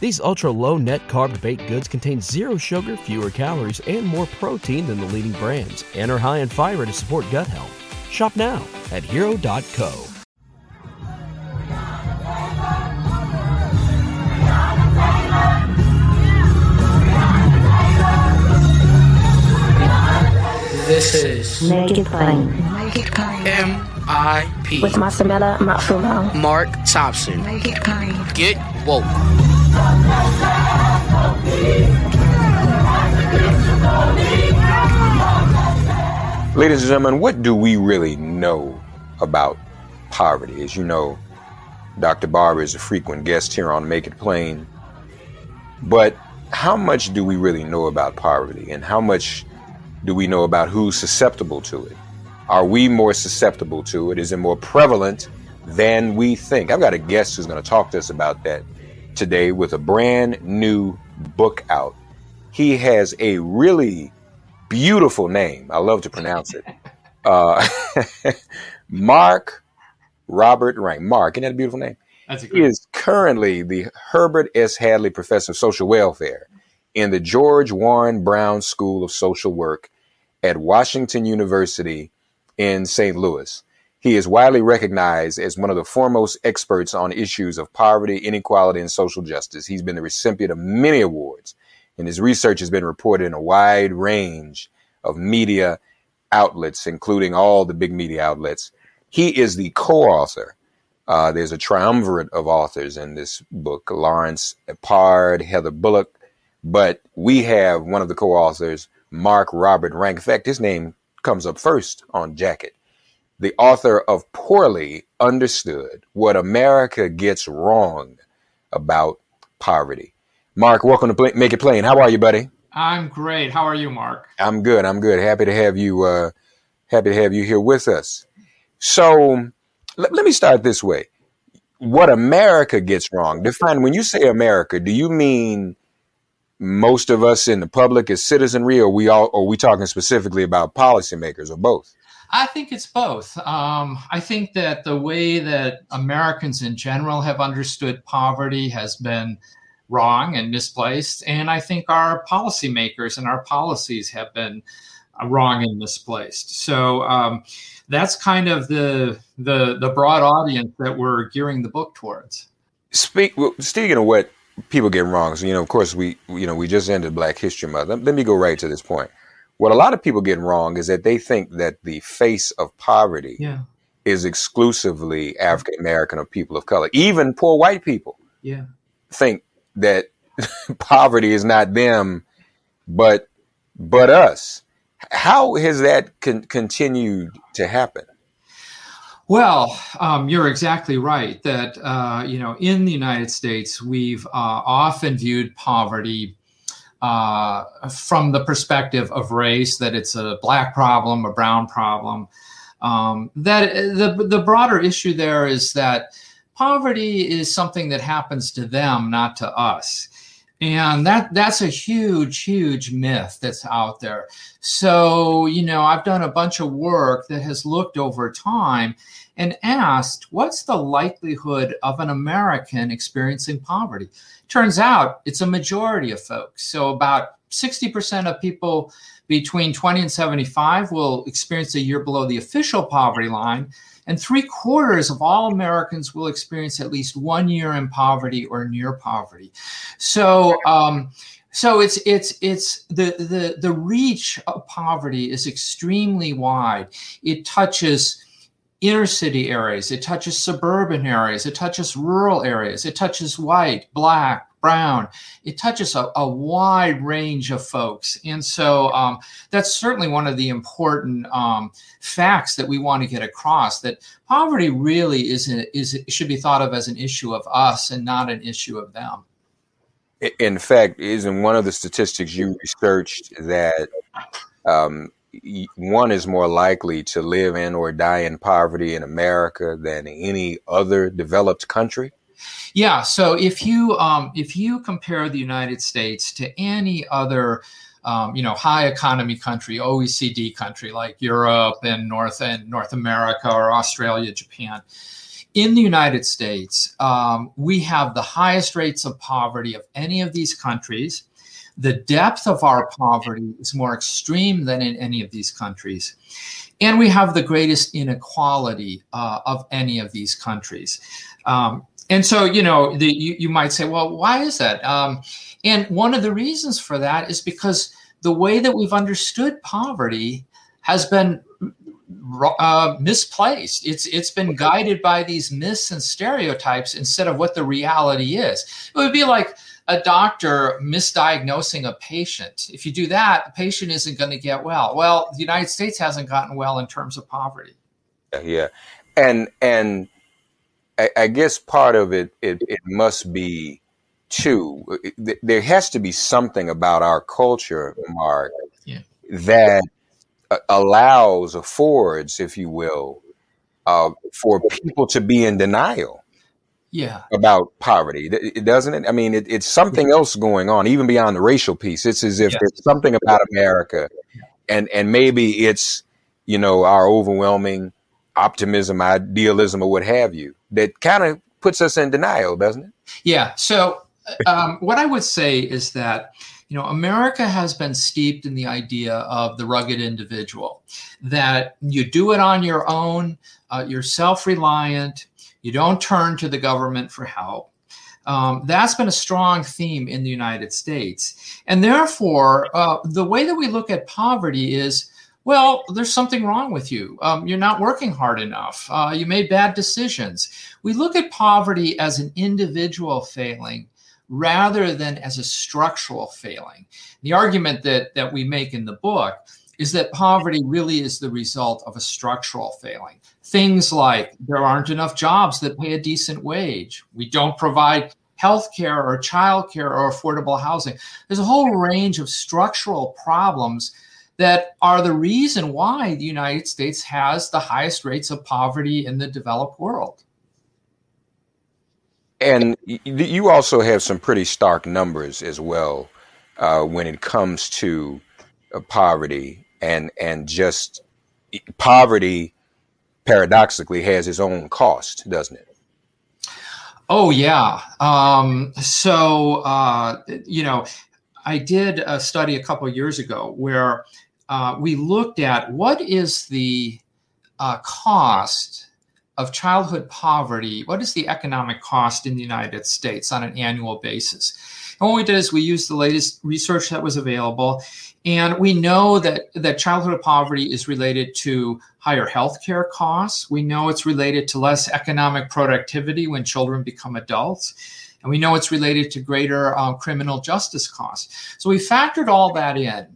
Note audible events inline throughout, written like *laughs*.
These ultra low net carb baked goods contain zero sugar, fewer calories, and more protein than the leading brands, and are high in fiber to support gut health. Shop now at hero.co. This is Make it plain. Make. M.I.P. With Masamela Matfumo. Mark Thompson. Make it plain. Get woke. Ladies and gentlemen, what do we really know about poverty? As you know, Dr. Barber is a frequent guest here on Make It Plain. But how much do we really know about poverty? And how much do we know about who's susceptible to it? Are we more susceptible to it? Is it more prevalent than we think? I've got a guest who's going to talk to us about that today with a brand new book out. He has a really beautiful name. I love to pronounce it. *laughs* Uh, *laughs* Mark Robert Rank. Mark, isn't that a beautiful name? That's a he is currently the Herbert S. Hadley Professor of Social Welfare in the George Warren Brown School of Social Work at Washington University in St. Louis. He is widely recognized as one of the foremost experts on issues of poverty, inequality, and social justice. He's been the recipient of many awards, and his research has been reported in a wide range of media outlets, including all the big media outlets. He is the co-author. Uh, there's a triumvirate of authors in this book: Lawrence Eppard, Heather Bullock, but we have one of the co-authors, Mark Robert Rank. In fact, his name comes up first on jacket. The author of Poorly Understood What America Gets Wrong About Poverty. Mark, welcome to Make It Plain. How are you, buddy? I'm great. How are you, Mark? I'm good. I'm good. Happy to have you. Uh, happy to have you here with us. So, let, let me start this way. What America gets wrong? Define when you say America. Do you mean most of us in the public as citizenry, or we all, or we talking specifically about policymakers, or both? I think it's both. Um, I think that the way that Americans in general have understood poverty has been wrong and misplaced, and I think our policymakers and our policies have been uh, wrong and misplaced. So um, that's kind of the, the the broad audience that we're gearing the book towards. Speak. Well, speaking of what people get wrong, so you know, of course, we you know we just ended Black History Month. Let, let me go right to this point. What a lot of people get wrong is that they think that the face of poverty Yeah. is exclusively African American or people of color. Even poor white people Yeah. think that *laughs* poverty is not them, but but us. How has that con- continued to happen? Well, um, you're exactly right that, uh, you know, in the United States, we've uh, often viewed poverty uh, from the perspective of race, that it's a black problem, a brown problem. Um, that the, the broader issue there is that poverty is something that happens to them, not to us. And that that's a huge, huge myth that's out there. So, you know, I've done a bunch of work that has looked over time and asked what's the likelihood of an American experiencing poverty? Turns out it's a majority of folks. So, about 60% of people between 20 and 75 will experience a year below the official poverty line. And three quarters of all Americans will experience at least one year in poverty or near poverty. So, um, so it's it's it's the the the reach of poverty is extremely wide. It touches inner city areas, it touches suburban areas, it touches rural areas, it touches white, black, brown. It touches a, a wide range of folks. And so um, that's certainly one of the important um, facts that we want to get across that poverty really is, a, is should be thought of as an issue of us and not an issue of them. In fact, isn't one of the statistics you researched that um, one is more likely to live in or die in poverty in America than any other developed country? Yeah. So if you um, if you compare the United States to any other um, you know high economy country, OECD country like Europe and North and North America or Australia, Japan, in the United States, um, we have the highest rates of poverty of any of these countries. The depth of our poverty is more extreme than in any of these countries. And we have the greatest inequality uh, of any of these countries. Um, and so, you know, the, you, you might say, well, why is that? Um, and one of the reasons for that is because the way that we've understood poverty has been uh, misplaced. It's it's been guided by these myths and stereotypes instead of what the reality is. It would be like a doctor misdiagnosing a patient. If you do that, the patient isn't going to get well. Well, the United States hasn't gotten well in terms of poverty. Yeah, and and I, I guess part of it, it it must be too. There has to be something about our culture, Mark, yeah. that allows, affords, if you will, uh, for people to be in denial. Yeah. About poverty, it, doesn't it? I mean, it, it's something else going on, even beyond the racial piece. It's as if there's something about America, and and maybe it's you know our overwhelming optimism, idealism, or what have you, that kind of puts us in denial, doesn't it? Yeah. So, um, what I would say is that you know, America has been steeped in the idea of the rugged individual, that you do it on your own, uh, you're self reliant, you don't turn to the government for help. Um, that's been a strong theme in the United States. And therefore, uh, the way that we look at poverty is well, there's something wrong with you. Um, you're not working hard enough. Uh, you made bad decisions. We look at poverty as an individual failing rather than as a structural failing. The argument that, that we make in the book is that poverty really is the result of a structural failing. Things like there aren't enough jobs that pay a decent wage, we don't provide health care or child care or affordable housing. There's a whole range of structural problems that are the reason why the United States has the highest rates of poverty in the developed world. And you also have some pretty stark numbers as well uh, when it comes to uh, poverty and and just poverty paradoxically has its own cost doesn't it? Oh yeah. Um, so uh, you know i did a study a couple years ago where uh, we looked at what is the uh, cost of childhood poverty, what is the economic cost in the United States on an annual basis? And what we did is we used the latest research that was available, and we know that, that childhood poverty is related to higher healthcare costs. We know it's related to less economic productivity when children become adults. And we know it's related to greater um, criminal justice costs. So we factored all that in.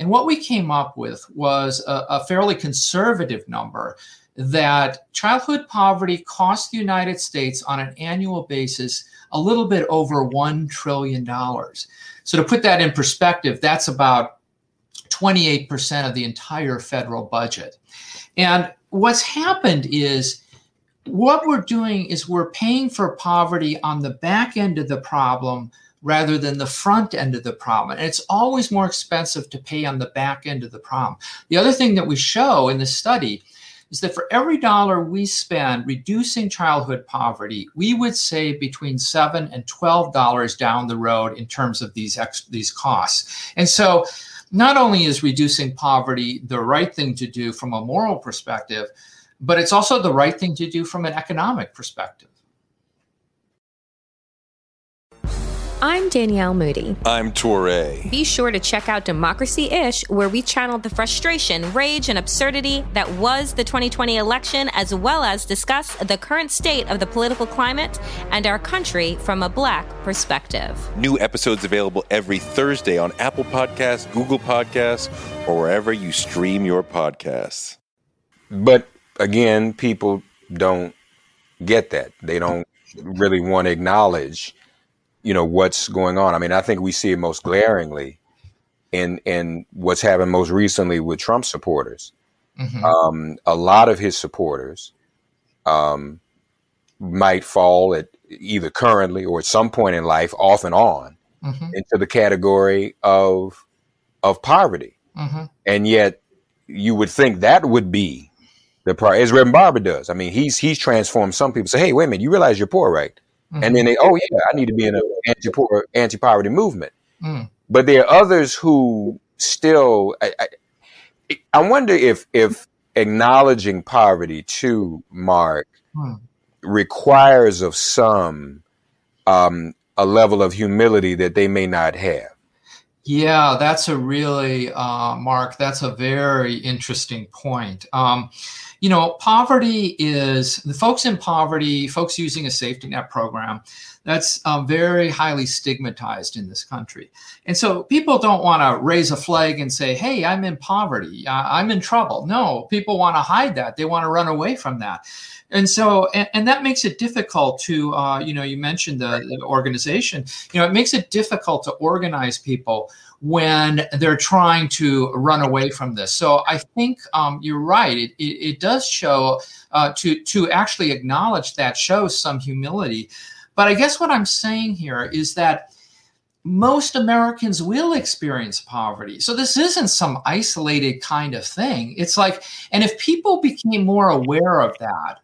And what we came up with was a, a fairly conservative number that childhood poverty costs the United States on an annual basis a little bit over $1 trillion. So, to put that in perspective, that's about 28% of the entire federal budget. And what's happened is what we're doing is we're paying for poverty on the back end of the problem rather than the front end of the problem. And it's always more expensive to pay on the back end of the problem. The other thing that we show in the study is that for every dollar we spend reducing childhood poverty, we would save between seven and twelve dollars down the road in terms of these ex- these costs. And so, not only is reducing poverty the right thing to do from a moral perspective, but it's also the right thing to do from an economic perspective. I'm Danielle Moody. I'm Touré. Be sure to check out Democracy Ish, where we channeled the frustration, rage, and absurdity that was the 2020 election, as well as discuss the current state of the political climate and our country from a black perspective. New episodes available every Thursday on Apple Podcasts, Google Podcasts, or wherever you stream your podcasts. But again, people don't get that. They don't really want to acknowledge you know what's going on. I mean, I think we see it most glaringly in in what's happened most recently with Trump supporters. Mm-hmm. Um, a lot of his supporters um, might fall at either currently or at some point in life, off and on, mm-hmm. into the category of of poverty, mm-hmm. and yet you would think that would be the part as Reverend Barber does. I mean, he's he's transformed some people. Say, hey, wait a minute, you realize you're poor, right? Mm-hmm. And then they, oh yeah, I need to be in an anti poverty movement. Mm. But there are others who still. I, I, I, wonder if if acknowledging poverty to Mark mm. requires of some um, a level of humility that they may not have. Yeah, that's a really, uh, Mark, that's a very interesting point. Um, you know, poverty is the folks in poverty, folks using a safety net program, that's um, very highly stigmatized in this country. And so people don't want to raise a flag and say, hey, I'm in poverty, uh, I'm in trouble. No, people want to hide that, they want to run away from that. And so, and, and that makes it difficult to, uh, you know, you mentioned the, the organization, you know, it makes it difficult to organize people when they're trying to run away from this. So I think um, you're right. It, it, it does show uh, to to actually acknowledge that shows some humility. But I guess what I'm saying here is that most Americans will experience poverty. So this isn't some isolated kind of thing. It's like, and if people became more aware of that,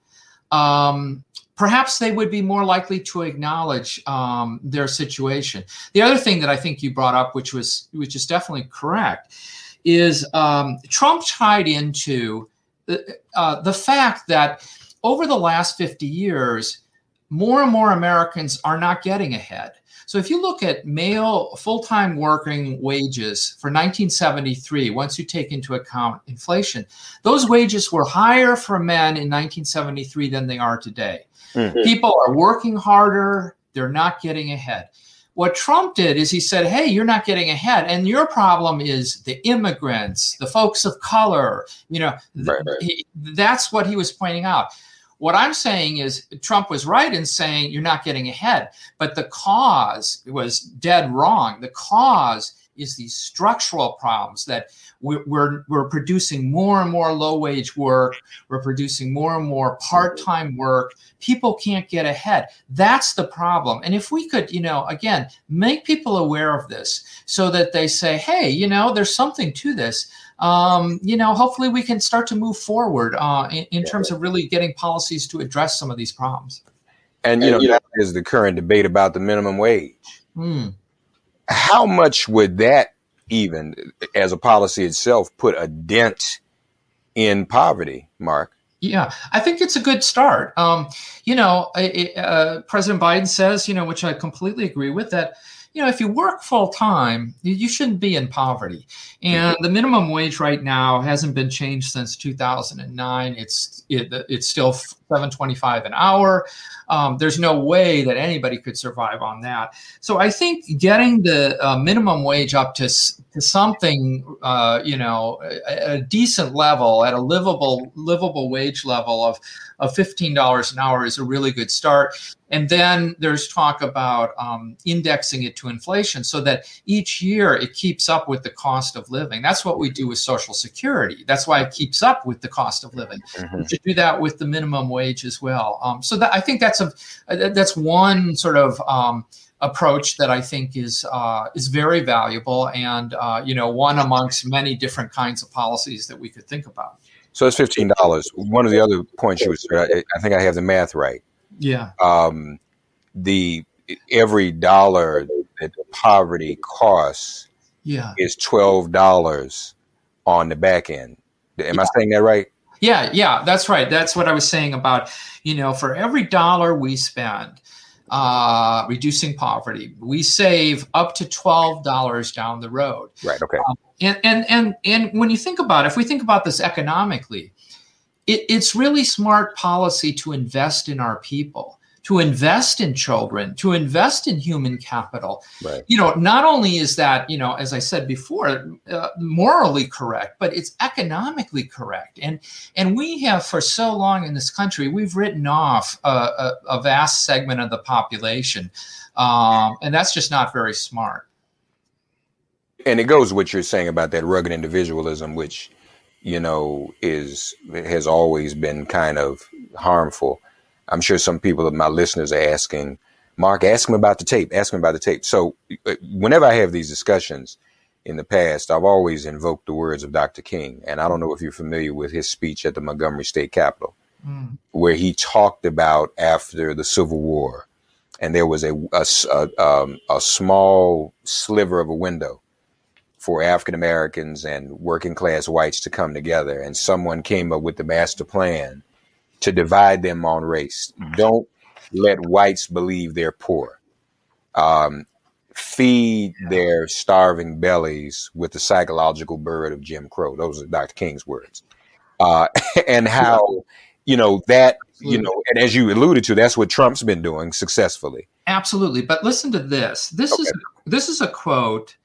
um, perhaps they would be more likely to acknowledge um, their situation. The other thing that I think you brought up, which was which is definitely correct, is um, Trump tied into the, uh, the fact that over the last 50 years, more and more Americans are not getting ahead. So if you look at male full-time working wages for 1973, once you take into account inflation, those wages were higher for men in 1973 than they are today. Mm-hmm. People are working harder, they're not getting ahead. What Trump did is he said, Hey, you're not getting ahead. And your problem is the immigrants, the folks of color. You know, right, right. He, that's what he was pointing out. What I'm saying is Trump was right in saying you're not getting ahead, but the cause was dead wrong. The cause is these structural problems that we're, we're, we're producing more and more low wage work. We're producing more and more part time work. People can't get ahead. That's the problem. And if we could, you know, again, make people aware of this so that they say, hey, you know, there's something to this. Um, you know, hopefully we can start to move forward uh, in, in terms of really getting policies to address some of these problems. And, you know, that is the current debate about the minimum wage. Mm how much would that even as a policy itself put a dent in poverty, Mark? Yeah, I think it's a good start. Um, you know, uh, President Biden says, you know, which I completely agree with, that you know, if you work full time, you shouldn't be in poverty. And mm-hmm. the minimum wage right now hasn't been changed since 2009. It's it, it's still 7.25 an hour. Um, there's no way that anybody could survive on that. So I think getting the uh, minimum wage up to to something, uh, you know, a, a decent level at a livable livable wage level of of $15 an hour is a really good start. And then there's talk about um, indexing it to inflation so that each year it keeps up with the cost of living. That's what we do with Social Security. That's why it keeps up with the cost of living. Mm-hmm. We should do that with the minimum wage as well. Um, so that, I think that's a that's one sort of um, approach that I think is uh, is very valuable and uh, you know one amongst many different kinds of policies that we could think about. So it's fifteen dollars. One of the other points you was, I, I think I have the math right. Yeah. Um, the every dollar that poverty costs, yeah, is twelve dollars on the back end. Am yeah. I saying that right? Yeah, yeah, that's right. That's what I was saying about, you know, for every dollar we spend, uh, reducing poverty. We save up to twelve dollars down the road. Right. Okay. Um, and and and and when you think about it, if we think about this economically, it, it's really smart policy to invest in our people to invest in children, to invest in human capital. Right. You know, not only is that, you know, as I said before, uh, morally correct, but it's economically correct. And and we have for so long in this country, we've written off a, a, a vast segment of the population, um, and that's just not very smart. And it goes what you're saying about that rugged individualism, which you know is has always been kind of harmful I'm sure some people of my listeners are asking, Mark, ask him about the tape. Ask him about the tape. So uh, whenever I have these discussions in the past, I've always invoked the words of Dr. King. And I don't know if you're familiar with his speech at the Montgomery State Capitol, mm. where he talked about after the Civil War, and there was a, a, a, um, a small sliver of a window for African Americans and working class whites to come together. And someone came up with the master plan to divide them on race. Don't let whites believe they're poor. Um, feed their starving bellies with the psychological bird of Jim Crow. Those are Dr. King's words. Uh, *laughs* and how, you know, that, you know, and as you alluded to, that's what Trump's been doing successfully. Absolutely. But listen to this. This okay. is this is a quote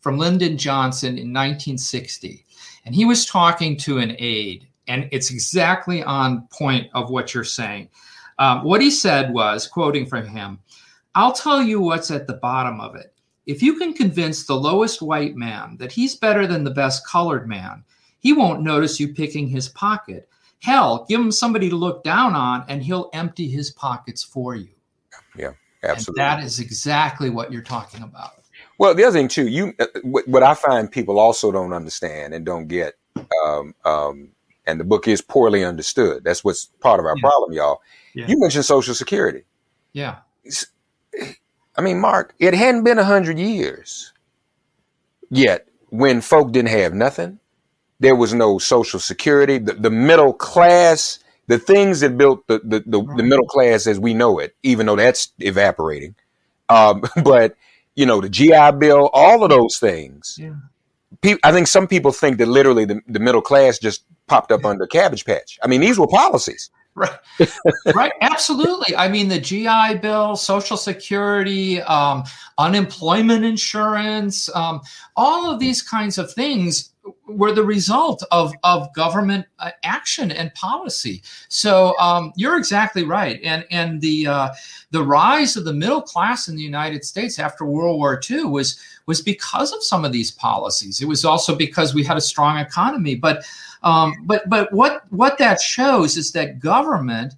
from Lyndon Johnson in 1960. And he was talking to an aide and it's exactly on point of what you're saying. Um, what he said was, quoting from him, I'll tell you what's at the bottom of it. If you can convince the lowest white man that he's better than the best colored man, he won't notice you picking his pocket. Hell, give him somebody to look down on and he'll empty his pockets for you. Yeah, absolutely. And that is exactly what you're talking about. Well, the other thing too, you uh, what I find people also don't understand and don't get um, um, and the book is poorly understood. That's what's part of our yeah. problem, y'all. Yeah. You mentioned Social Security. Yeah. I mean, Mark, it hadn't been a hundred years yet when folk didn't have nothing. There was no Social Security. The, the middle class, the things that built the the, the, right. the, middle class as we know it, even though that's evaporating. Um, *laughs* but you know, the GI Bill, all of those things. Yeah. I think some people think that literally the, the middle class just popped up under Cabbage Patch. I mean, these were policies. Right, right, absolutely. I mean, the GI Bill, Social Security, um, unemployment insurance, um, all of these kinds of things were the result of of government uh, action and policy. So um, you're exactly right, and and the uh, the rise of the middle class in the United States after World War II was was because of some of these policies. It was also because we had a strong economy, but um, but but what what that shows is that government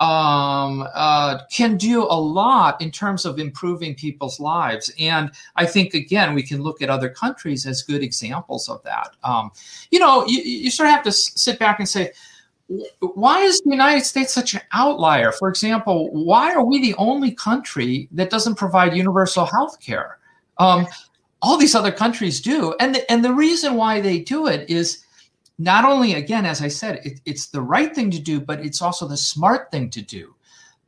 um, uh, can do a lot in terms of improving people's lives. And I think, again, we can look at other countries as good examples of that. Um, you know, you, you sort of have to sit back and say, why is the United States such an outlier? For example, why are we the only country that doesn't provide universal health care? Um, all these other countries do. And the, and the reason why they do it is not only again as i said it, it's the right thing to do but it's also the smart thing to do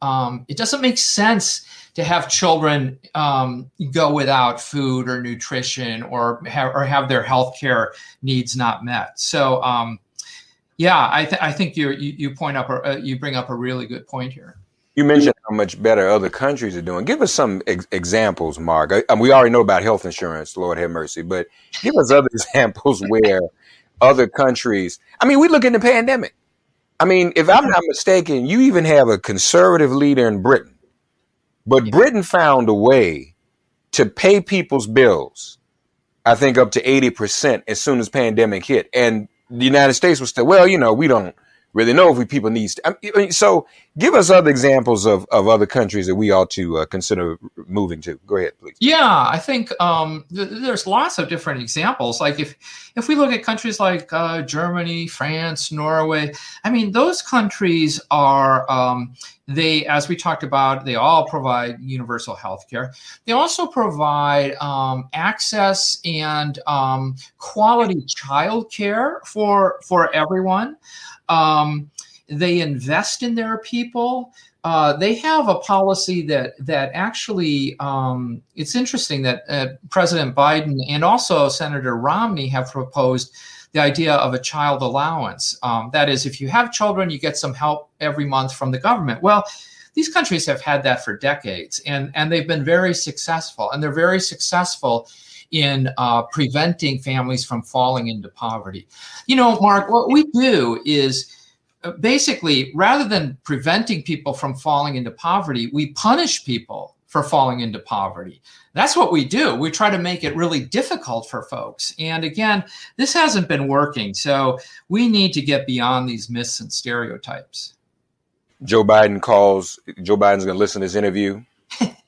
um, it doesn't make sense to have children um, go without food or nutrition or have, or have their health care needs not met so um, yeah I, th- I think you you point up a, uh, you bring up a really good point here you mentioned how much better other countries are doing. Give us some ex- examples, Mark. I, we already know about health insurance, Lord have mercy, but give us other *laughs* examples where other countries. I mean, we look in the pandemic. I mean, if I'm not mistaken, you even have a conservative leader in Britain. But Britain found a way to pay people's bills, I think up to 80% as soon as pandemic hit. And the United States was still, well, you know, we don't really know if we people need. I mean, so give us other examples of, of other countries that we ought to uh, consider moving to. Go ahead, please. Yeah, I think um, th- there's lots of different examples. Like if if we look at countries like uh, Germany, France, Norway, I mean, those countries are. Um, they, as we talked about, they all provide universal health care. They also provide um, access and um, quality child care for, for everyone. Um, they invest in their people. uh, they have a policy that that actually um, it's interesting that uh, President Biden and also Senator Romney have proposed the idea of a child allowance. Um, that is, if you have children, you get some help every month from the government. Well, these countries have had that for decades, and and they've been very successful, and they're very successful in uh, preventing families from falling into poverty. You know, Mark, what we do is uh, basically, rather than preventing people from falling into poverty, we punish people for falling into poverty. That's what we do. We try to make it really difficult for folks. And again, this hasn't been working. So we need to get beyond these myths and stereotypes. Joe Biden calls, Joe Biden's going to listen to this interview. *laughs*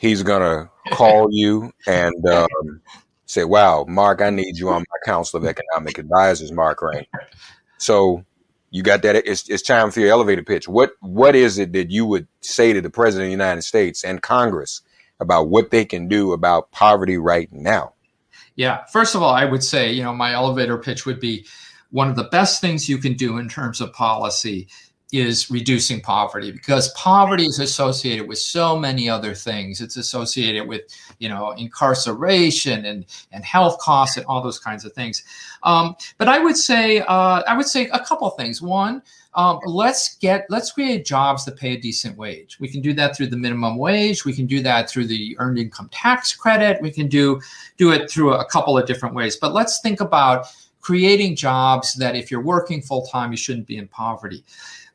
He's going to call you and um, say, Wow, Mark, I need you on my Council of Economic Advisors, Mark Rain. So you got that. It's, it's time for your elevator pitch. What what is it that you would say to the president of the United States and Congress about what they can do about poverty right now? Yeah. First of all, I would say, you know, my elevator pitch would be one of the best things you can do in terms of policy is reducing poverty because poverty is associated with so many other things. It's associated with you know incarceration and and health costs and all those kinds of things. Um, but i would say uh, i would say a couple things. One um, let's get let's create jobs that pay a decent wage. We can do that through the minimum wage. We can do that through the earned income tax credit. We can do do it through a couple of different ways. But let's think about creating jobs that if you're working full time you shouldn't be in poverty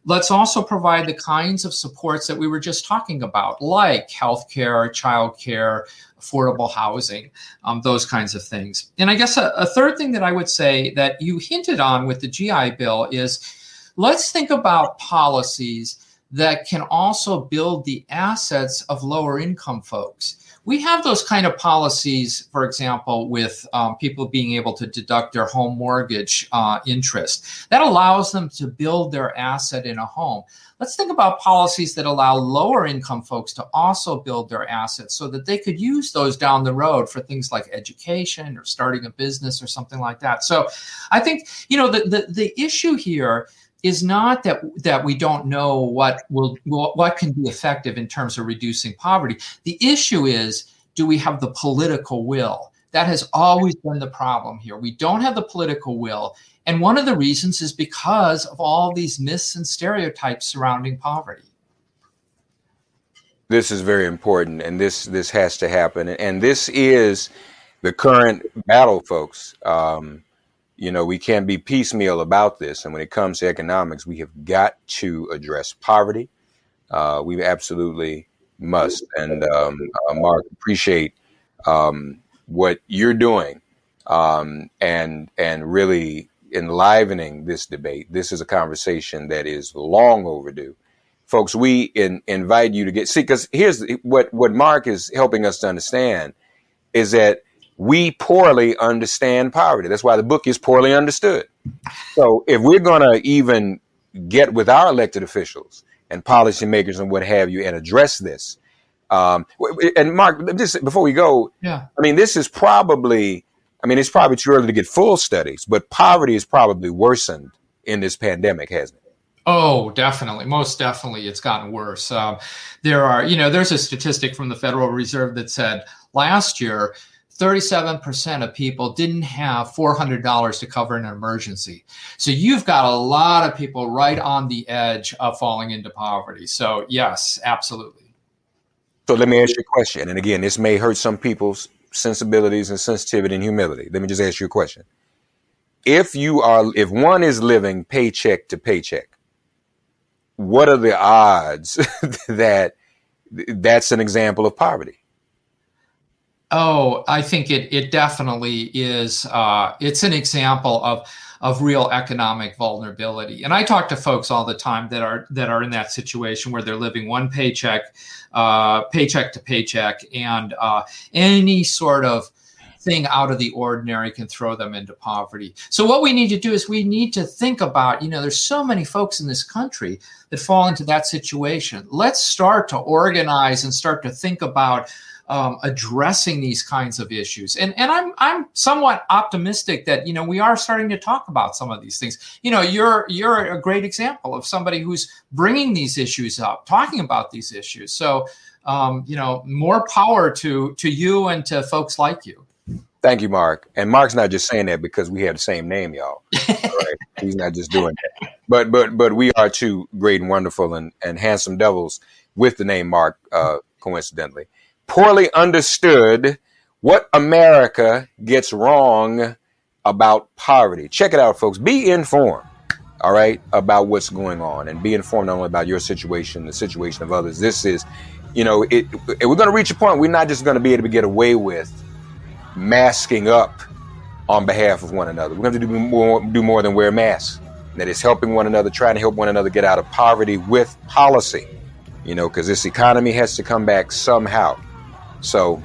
Let's also provide the kinds of supports that we were just talking about, like healthcare, childcare, affordable housing, um, those kinds of things. And I guess a, a third thing that I would say that you hinted on with the GI Bill is let's think about policies that can also build the assets of lower income folks we have those kind of policies, for example, with um, people being able to deduct their home mortgage uh, interest. That allows them to build their asset in a home. Let's think about policies that allow lower income folks to also build their assets so that they could use those down the road for things like education or starting a business or something like that. So I think, you know, the, the, the issue here is not that that we don't know what will what can be effective in terms of reducing poverty. The issue is do we have the political will? That has always been the problem here. We don't have the political will. And one of the reasons is because of all these myths and stereotypes surrounding poverty. This is very important and this this has to happen. And this is the current battle, folks. Um, you know, we can't be piecemeal about this. And when it comes to economics, we have got to address poverty. Uh, we absolutely must. And um, uh, Mark, appreciate um, what you're doing um, and and really enlivening this debate. This is a conversation that is long overdue. Folks, we in, invite you to get see because here's what what Mark is helping us to understand is that we poorly understand poverty. That's why the book is poorly understood. So if we're going to even get with our elected officials and policymakers and what have you and address this, um, and Mark, just before we go, yeah, I mean, this is probably, I mean, it's probably too early to get full studies, but poverty is probably worsened in this pandemic, hasn't it? Oh, definitely. Most definitely, it's gotten worse. Um, there are, you know, there's a statistic from the Federal Reserve that said last year 37% of people didn't have $400 to cover an emergency. So you've got a lot of people right on the edge of falling into poverty. So, yes, absolutely. So, let me ask you a question. And again, this may hurt some people's sensibilities and sensitivity and humility. Let me just ask you a question. If you are, if one is living paycheck to paycheck, what are the odds *laughs* that that's an example of poverty? Oh, I think it it definitely is. Uh, it's an example of of real economic vulnerability. And I talk to folks all the time that are that are in that situation where they're living one paycheck, uh, paycheck to paycheck, and uh, any sort of thing out of the ordinary can throw them into poverty. So what we need to do is we need to think about, you know, there's so many folks in this country that fall into that situation. Let's start to organize and start to think about um, addressing these kinds of issues. And and I'm I'm somewhat optimistic that you know we are starting to talk about some of these things. You know, you're you're a great example of somebody who's bringing these issues up, talking about these issues. So um, you know, more power to to you and to folks like you. Thank you, Mark. And Mark's not just saying that because we have the same name, y'all. *laughs* right? He's not just doing that. But but but we are two great and wonderful and, and handsome devils with the name Mark, uh, coincidentally. Poorly understood what America gets wrong about poverty. Check it out, folks. Be informed, all right, about what's going on and be informed not only about your situation, the situation of others. This is, you know, it, it we're going to reach a point we're not just going to be able to get away with masking up on behalf of one another. We're going to do more, do more than wear masks. That is helping one another, trying to help one another get out of poverty with policy. You know, because this economy has to come back somehow. So,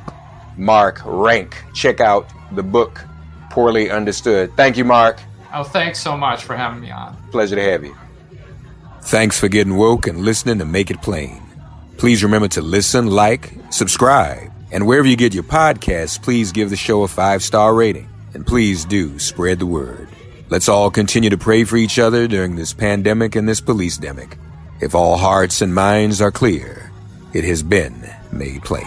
Mark Rank, check out the book, Poorly Understood. Thank you, Mark. Oh, thanks so much for having me on. Pleasure to have you. Thanks for getting woke and listening to Make It Plain. Please remember to listen, like, subscribe and wherever you get your podcasts, please give the show a five star rating. And please do spread the word. Let's all continue to pray for each other during this pandemic and this police demic. If all hearts and minds are clear, it has been made plain.